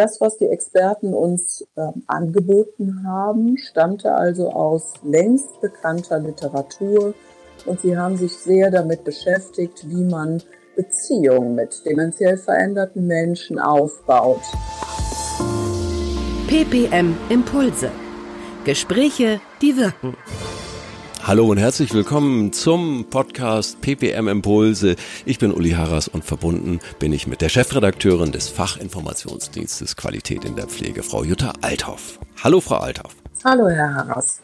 Das, was die Experten uns äh, angeboten haben, stammte also aus längst bekannter Literatur und sie haben sich sehr damit beschäftigt, wie man Beziehungen mit dementiell veränderten Menschen aufbaut. PPM Impulse. Gespräche, die wirken. Hallo und herzlich willkommen zum Podcast PPM Impulse. Ich bin Uli Harras und verbunden bin ich mit der Chefredakteurin des Fachinformationsdienstes Qualität in der Pflege, Frau Jutta Althoff. Hallo, Frau Althoff. Hallo, Herr Harras.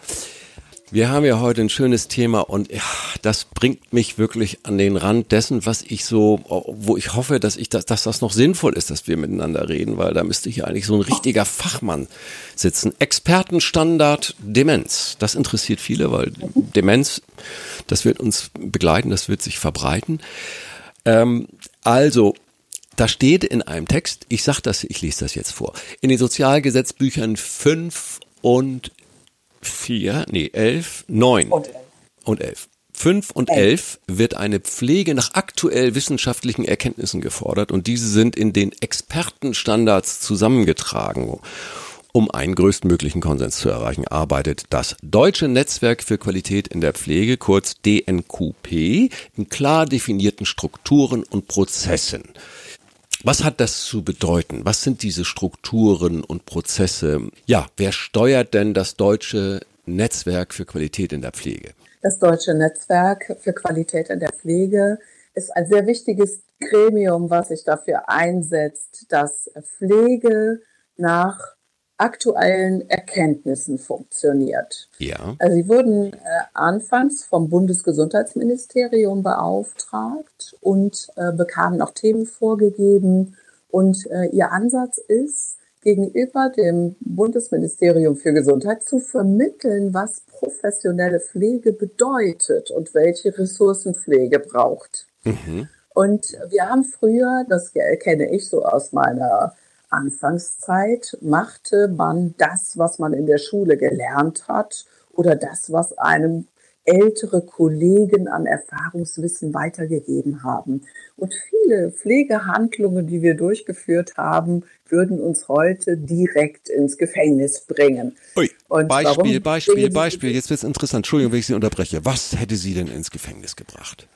Wir haben ja heute ein schönes Thema und ja, das bringt mich wirklich an den Rand dessen, was ich so, wo ich hoffe, dass ich das, dass das noch sinnvoll ist, dass wir miteinander reden, weil da müsste hier eigentlich so ein richtiger Fachmann sitzen. Expertenstandard Demenz. Das interessiert viele, weil Demenz, das wird uns begleiten, das wird sich verbreiten. Ähm, also, da steht in einem Text, ich sag das, ich lese das jetzt vor, in den Sozialgesetzbüchern 5 und vier, nee, elf, neun und elf. Und elf. Fünf und elf wird eine Pflege nach aktuell wissenschaftlichen Erkenntnissen gefordert und diese sind in den Expertenstandards zusammengetragen. Um einen größtmöglichen Konsens zu erreichen, arbeitet das Deutsche Netzwerk für Qualität in der Pflege, kurz DNQP, in klar definierten Strukturen und Prozessen. Was hat das zu bedeuten? Was sind diese Strukturen und Prozesse? Ja, wer steuert denn das deutsche Netzwerk für Qualität in der Pflege? Das deutsche Netzwerk für Qualität in der Pflege ist ein sehr wichtiges Gremium, was sich dafür einsetzt, dass Pflege nach aktuellen Erkenntnissen funktioniert. Ja. Also sie wurden äh, anfangs vom Bundesgesundheitsministerium beauftragt und äh, bekamen auch Themen vorgegeben. Und äh, ihr Ansatz ist, gegenüber dem Bundesministerium für Gesundheit zu vermitteln, was professionelle Pflege bedeutet und welche Ressourcen Pflege braucht. Mhm. Und wir haben früher, das kenne ich so aus meiner Anfangszeit machte man das, was man in der Schule gelernt hat oder das, was einem ältere Kollegen an Erfahrungswissen weitergegeben haben. Und viele Pflegehandlungen, die wir durchgeführt haben, würden uns heute direkt ins Gefängnis bringen. Ui, Beispiel, Beispiel, Beispiel. Jetzt wird es interessant. Entschuldigung, wenn ich Sie unterbreche. Was hätte Sie denn ins Gefängnis gebracht?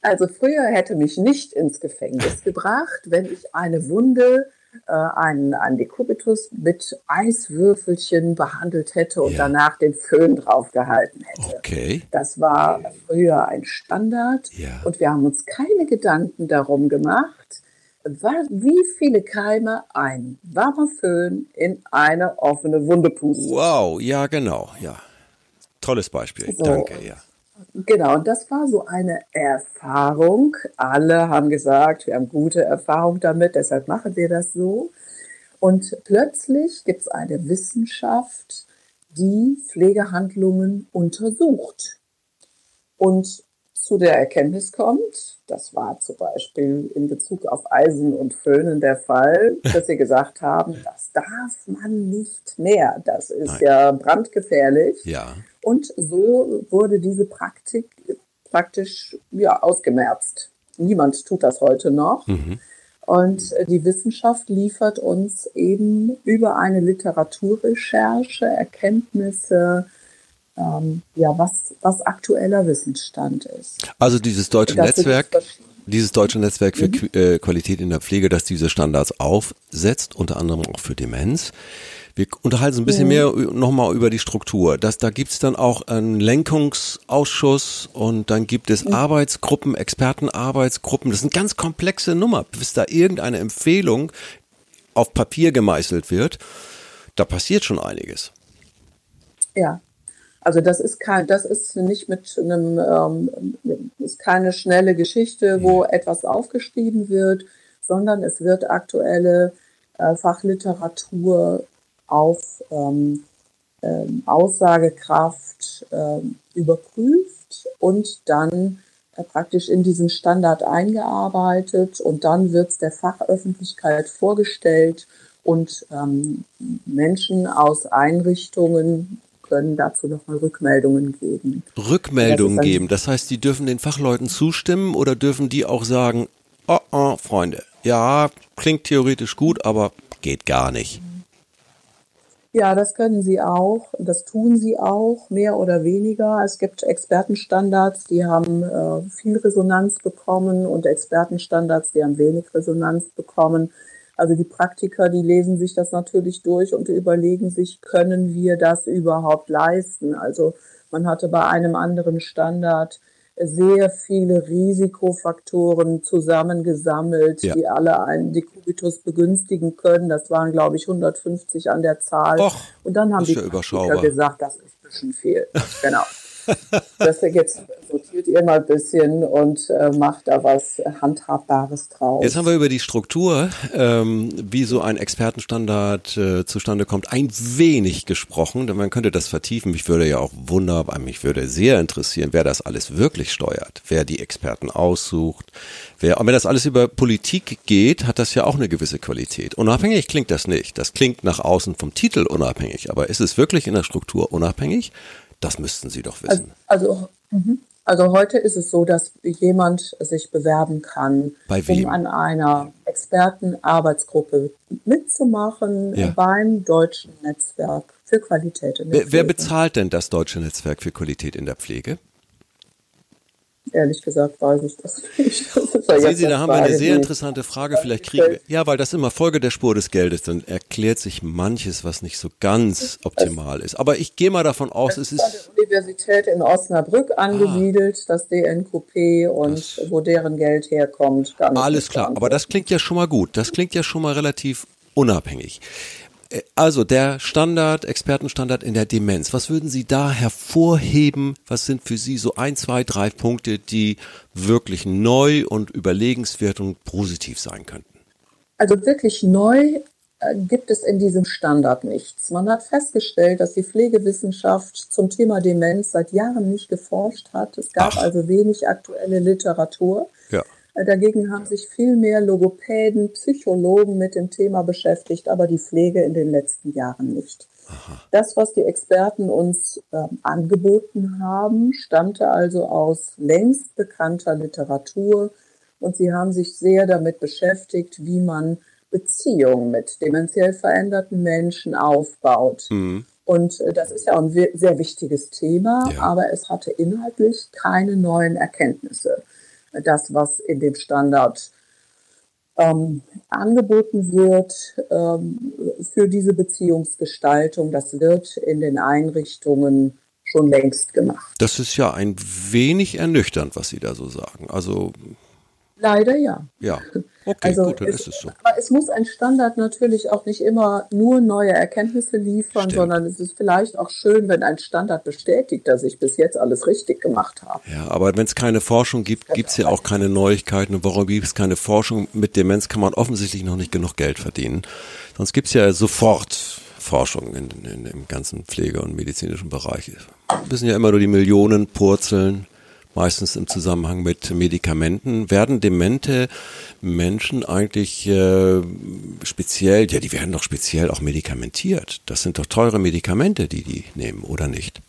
Also früher hätte mich nicht ins Gefängnis gebracht, wenn ich eine Wunde äh, einen, einen Dekubitus mit Eiswürfelchen behandelt hätte und ja. danach den Föhn draufgehalten hätte. Okay. Das war früher ein Standard ja. und wir haben uns keine Gedanken darum gemacht, wie viele Keime ein warmer Föhn in eine offene Wunde pustet. Wow, ja genau, ja. Tolles Beispiel, so. danke, ja. Genau, und das war so eine Erfahrung. Alle haben gesagt, wir haben gute Erfahrung damit, deshalb machen wir das so. Und plötzlich gibt es eine Wissenschaft, die Pflegehandlungen untersucht und zu der Erkenntnis kommt, das war zum Beispiel in Bezug auf Eisen und Föhnen der Fall, dass sie gesagt haben, das darf man nicht mehr. Das ist Nein. ja brandgefährlich. Ja. Und so wurde diese Praktik praktisch ja, ausgemerzt. Niemand tut das heute noch. Mhm. Und die Wissenschaft liefert uns eben über eine Literaturrecherche Erkenntnisse, ähm, ja, was, was aktueller Wissensstand ist. Also dieses deutsche das Netzwerk, dieses deutsche Netzwerk für mhm. Äh, Qualität in der Pflege, das diese Standards aufsetzt, unter anderem auch für Demenz. Wir unterhalten uns ein bisschen mhm. mehr nochmal über die Struktur. Das, da gibt's dann auch einen Lenkungsausschuss und dann gibt es mhm. Arbeitsgruppen, Expertenarbeitsgruppen. Das sind ganz komplexe Nummer, bis da irgendeine Empfehlung auf Papier gemeißelt wird. Da passiert schon einiges. Ja, also das ist kein, das ist nicht mit einem, ähm, ist keine schnelle Geschichte, wo mhm. etwas aufgeschrieben wird, sondern es wird aktuelle äh, Fachliteratur auf ähm, ähm, Aussagekraft ähm, überprüft und dann äh, praktisch in diesen Standard eingearbeitet und dann wird es der Fachöffentlichkeit vorgestellt und ähm, Menschen aus Einrichtungen können dazu nochmal Rückmeldungen geben. Rückmeldungen das geben, das heißt, die dürfen den Fachleuten zustimmen oder dürfen die auch sagen, oh, oh, Freunde, ja, klingt theoretisch gut, aber geht gar nicht. Ja, das können sie auch. Das tun sie auch, mehr oder weniger. Es gibt Expertenstandards, die haben äh, viel Resonanz bekommen und Expertenstandards, die haben wenig Resonanz bekommen. Also die Praktiker, die lesen sich das natürlich durch und überlegen sich, können wir das überhaupt leisten? Also man hatte bei einem anderen Standard sehr viele Risikofaktoren zusammengesammelt, ja. die alle einen Dekubitus begünstigen können. Das waren, glaube ich, 150 an der Zahl. Och, und dann haben die Praktiker gesagt, das ist ein bisschen viel. genau. Das jetzt sortiert ihr mal ein bisschen und äh, macht da was Handhabbares draus. Jetzt haben wir über die Struktur, ähm, wie so ein Expertenstandard äh, zustande kommt, ein wenig gesprochen. Denn man könnte das vertiefen. Mich würde ja auch wunderbar, mich würde sehr interessieren, wer das alles wirklich steuert, wer die Experten aussucht, wer, und wenn das alles über Politik geht, hat das ja auch eine gewisse Qualität. Unabhängig klingt das nicht. Das klingt nach außen vom Titel unabhängig. Aber ist es wirklich in der Struktur unabhängig? Das müssten Sie doch wissen. Also, also, mhm. also heute ist es so, dass jemand sich bewerben kann, um an einer Expertenarbeitsgruppe mitzumachen ja. beim Deutschen Netzwerk für Qualität in der wer, Pflege. Wer bezahlt denn das Deutsche Netzwerk für Qualität in der Pflege? Ehrlich gesagt weiß ich das nicht. Das ja Sehen Sie, da haben wir eine sehr interessante Frage. Vielleicht kriegen wir, ja, weil das immer Folge der Spur des Geldes, dann erklärt sich manches, was nicht so ganz optimal ist. Aber ich gehe mal davon aus, es ist. An der Universität in Osnabrück ah. angesiedelt, ah, das DNQP und das, wo deren Geld herkommt. alles klar, aber das klingt ja schon mal gut. Das klingt ja schon mal relativ unabhängig. Also der Standard, Expertenstandard in der Demenz. Was würden Sie da hervorheben? Was sind für Sie so ein, zwei, drei Punkte, die wirklich neu und überlegenswert und positiv sein könnten? Also wirklich neu äh, gibt es in diesem Standard nichts. Man hat festgestellt, dass die Pflegewissenschaft zum Thema Demenz seit Jahren nicht geforscht hat. Es gab Ach. also wenig aktuelle Literatur. Ja. Dagegen haben sich viel mehr Logopäden, Psychologen mit dem Thema beschäftigt, aber die Pflege in den letzten Jahren nicht. Aha. Das, was die Experten uns äh, angeboten haben, stammte also aus längst bekannter Literatur und sie haben sich sehr damit beschäftigt, wie man Beziehungen mit dementiell veränderten Menschen aufbaut. Mhm. Und äh, das ist ja ein sehr wichtiges Thema, ja. aber es hatte inhaltlich keine neuen Erkenntnisse das, was in dem Standard ähm, angeboten wird ähm, für diese Beziehungsgestaltung, das wird in den Einrichtungen schon längst gemacht. Das ist ja ein wenig ernüchternd, was Sie da so sagen. Also Leider ja. Ja, okay, also gut, dann es, ist es so. Aber es muss ein Standard natürlich auch nicht immer nur neue Erkenntnisse liefern, Stimmt. sondern es ist vielleicht auch schön, wenn ein Standard bestätigt, dass ich bis jetzt alles richtig gemacht habe. Ja, aber wenn es keine Forschung gibt, gibt es ja auch keine Neuigkeiten. Und warum gibt es keine Forschung? Mit Demenz kann man offensichtlich noch nicht genug Geld verdienen. Sonst gibt es ja sofort Forschung in, in, im ganzen Pflege- und medizinischen Bereich. Wir müssen ja immer nur die Millionen purzeln meistens im Zusammenhang mit Medikamenten. Werden demente Menschen eigentlich äh, speziell, ja, die werden doch speziell auch medikamentiert. Das sind doch teure Medikamente, die die nehmen, oder nicht?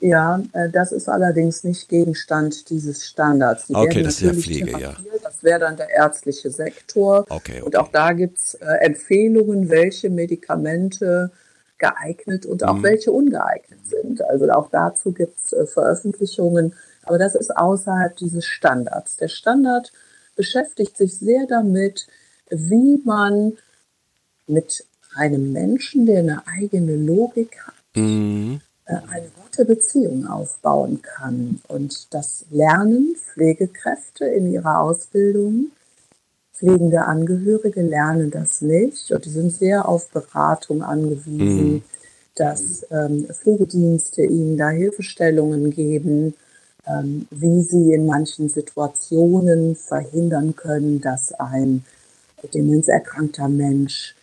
Ja, äh, das ist allerdings nicht Gegenstand dieses Standards. Die okay, das ist ja Pflege, ja. Das wäre dann der ärztliche Sektor. Okay, okay. Und auch da gibt es äh, Empfehlungen, welche Medikamente geeignet und auch mhm. welche ungeeignet sind. Also auch dazu gibt es äh, Veröffentlichungen aber das ist außerhalb dieses Standards. Der Standard beschäftigt sich sehr damit, wie man mit einem Menschen, der eine eigene Logik hat, mhm. Äh, eine gute Beziehung aufbauen kann. Und das lernen Pflegekräfte in ihrer Ausbildung. Pflegende Angehörige lernen das nicht und die sind sehr auf Beratung angewiesen, mhm. dass ähm, Pflegedienste ihnen da Hilfestellungen geben wie sie in manchen Situationen verhindern können, dass ein demenzerkrankter Mensch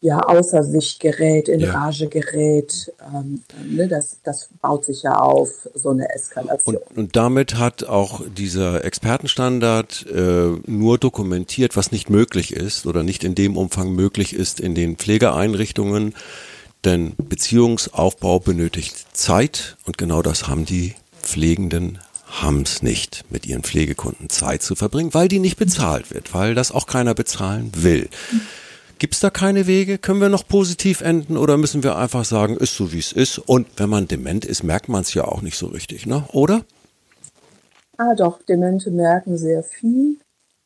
ja außer sich gerät, in ja. Rage gerät. Ähm, ne, das, das baut sich ja auf, so eine Eskalation. Und, und damit hat auch dieser Expertenstandard äh, nur dokumentiert, was nicht möglich ist oder nicht in dem Umfang möglich ist in den Pflegeeinrichtungen. Denn Beziehungsaufbau benötigt Zeit und genau das haben die Pflegenden haben es nicht, mit ihren Pflegekunden Zeit zu verbringen, weil die nicht bezahlt wird, weil das auch keiner bezahlen will. Gibt es da keine Wege? Können wir noch positiv enden oder müssen wir einfach sagen, ist so wie es ist? Und wenn man dement ist, merkt man es ja auch nicht so richtig, ne? Oder? Ah, doch, Demente merken sehr viel.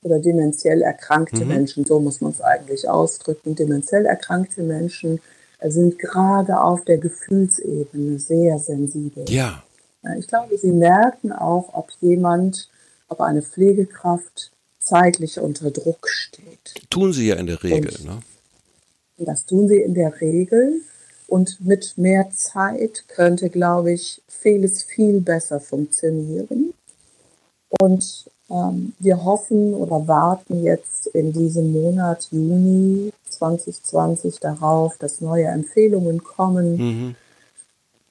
Oder dementiell erkrankte mhm. Menschen, so muss man es eigentlich ausdrücken. Dementiell erkrankte Menschen sind gerade auf der Gefühlsebene sehr sensibel. Ja. Ich glaube, sie merken auch, ob jemand, ob eine Pflegekraft zeitlich unter Druck steht. Tun sie ja in der Regel. Und ne? Das tun sie in der Regel. Und mit mehr Zeit könnte, glaube ich, vieles viel besser funktionieren. Und ähm, wir hoffen oder warten jetzt in diesem Monat Juni 2020 darauf, dass neue Empfehlungen kommen mhm.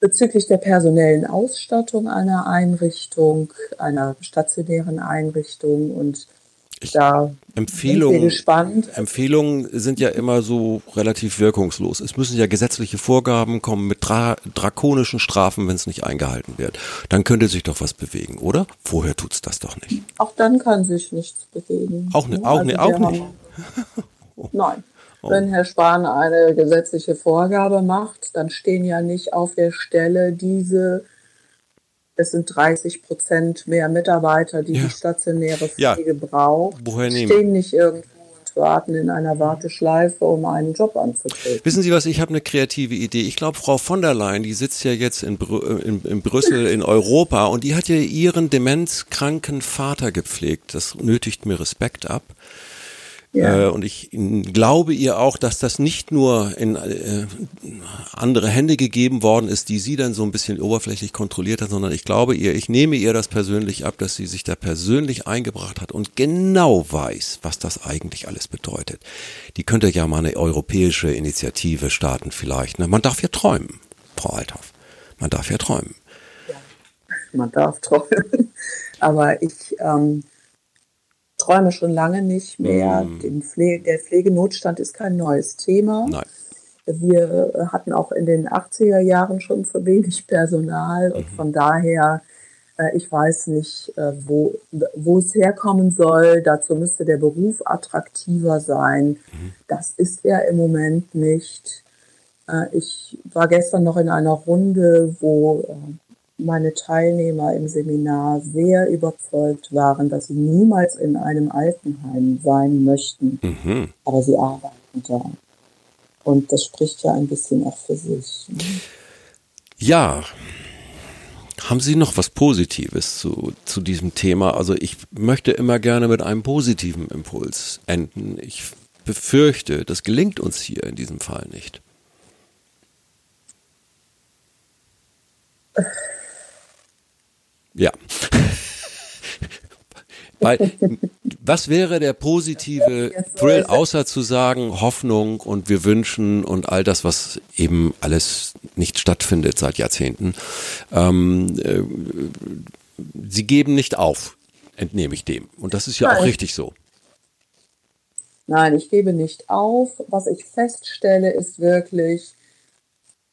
Bezüglich der personellen Ausstattung einer Einrichtung, einer stationären Einrichtung und da Empfehlungen, Empfehlungen sind ja immer so relativ wirkungslos. Es müssen ja gesetzliche Vorgaben kommen mit dra drakonischen Strafen, wenn es nicht eingehalten wird. Dann könnte sich doch was bewegen, oder? Vorher tut es das doch nicht. Auch dann kann sich nichts bewegen. Auch, ne, auch, ne, also auch nicht. Nein. Oh. Wenn Herr Spahn eine gesetzliche Vorgabe macht, dann stehen ja nicht auf der Stelle diese es sind 30 Prozent mehr Mitarbeiter, die ja. die stationäre Pflege ja. braucht. Woher nehmen? Stehen nicht irgendwo und warten in einer Warteschleife, um einen Job anzutreten. Wissen Sie was, ich habe eine kreative Idee. Ich glaube, Frau von der Leyen, die sitzt ja jetzt in, Brü in, in Brüssel, in Europa, und die hat ja ihren demenzkranken Vater gepflegt. Das nötigt mir Respekt ab. Ja. Äh, und ich glaube ihr auch, dass das nicht nur in äh, andere Hände gegeben worden ist, die sie dann so ein bisschen oberflächlich kontrolliert hat, sondern ich glaube ihr, ich nehme ihr das persönlich ab, dass sie sich da persönlich eingebracht hat und genau weiß, was das eigentlich alles bedeutet. Die könnte ja mal eine europäische Initiative starten vielleicht. Ne? Man darf ja träumen, Frau Althoff. Man darf ja träumen. Ja, man darf träumen. Aber ich ähm, träume schon lange nicht mehr. Mm. Pflege, der Pflegenotstand ist kein neues Thema. Nein. Wir hatten auch in den 80er Jahren schon zu wenig Personal und mhm. von daher, äh, ich weiß nicht, äh, wo, wo es herkommen soll. Dazu müsste der Beruf attraktiver sein. Mhm. Das ist er im Moment nicht. Äh, ich war gestern noch in einer Runde, wo meine Teilnehmer im Seminar sehr überzeugt waren, dass sie niemals in einem Altenheim sein möchten. Mhm. Aber sie arbeiten da. Und das spricht ja ein bisschen auch für sich. Ne? Ja. Haben Sie noch was Positives zu, zu diesem Thema? Also ich möchte immer gerne mit einem positiven Impuls enden. Ich befürchte, das gelingt uns hier in diesem Fall nicht. Ja. Weil, was wäre der positive Thrill, außer zu sagen Hoffnung und wir wünschen und all das, was eben alles nicht stattfindet seit Jahrzehnten. Ähm, äh, sie geben nicht auf, entnehme ich dem. Und das ist ja Nein. auch richtig so. Nein, ich gebe nicht auf. Was ich feststelle, ist wirklich,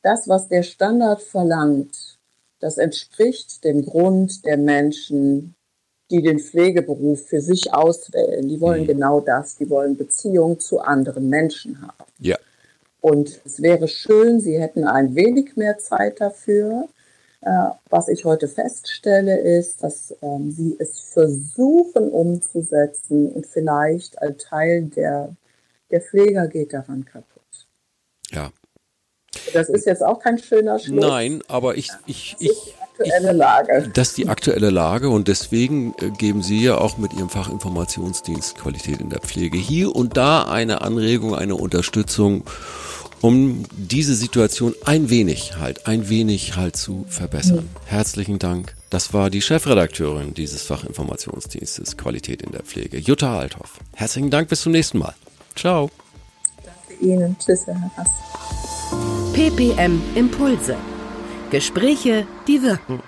das, was der Standard verlangt, das entspricht dem Grund der Menschen, die den Pflegeberuf für sich auswählen. Die wollen mhm. genau das. Die wollen Beziehung zu anderen Menschen haben. Ja. Und es wäre schön, sie hätten ein wenig mehr Zeit dafür. Äh, was ich heute feststelle, ist, dass ähm, sie es versuchen umzusetzen und vielleicht ein Teil der, der Pfleger geht daran kaputt. Ja, das ist jetzt auch kein schöner Schluss. Nein, aber ich, ich, ich, das ist die aktuelle Lage. Das ist die aktuelle Lage und deswegen äh, geben Sie ja auch mit Ihrem Fachinformationsdienst Qualität in der Pflege hier und da eine Anregung, eine Unterstützung, um diese Situation ein wenig halt, ein wenig halt zu verbessern. Mhm. Herzlichen Dank. Das war die Chefredakteurin dieses Fachinformationsdienstes Qualität in der Pflege, Jutta Althoff. Herzlichen Dank, bis zum nächsten Mal. Ciao. Ihnen. Tschüss, Herr Hass. PPM Impulse. Gespräche, die wirken.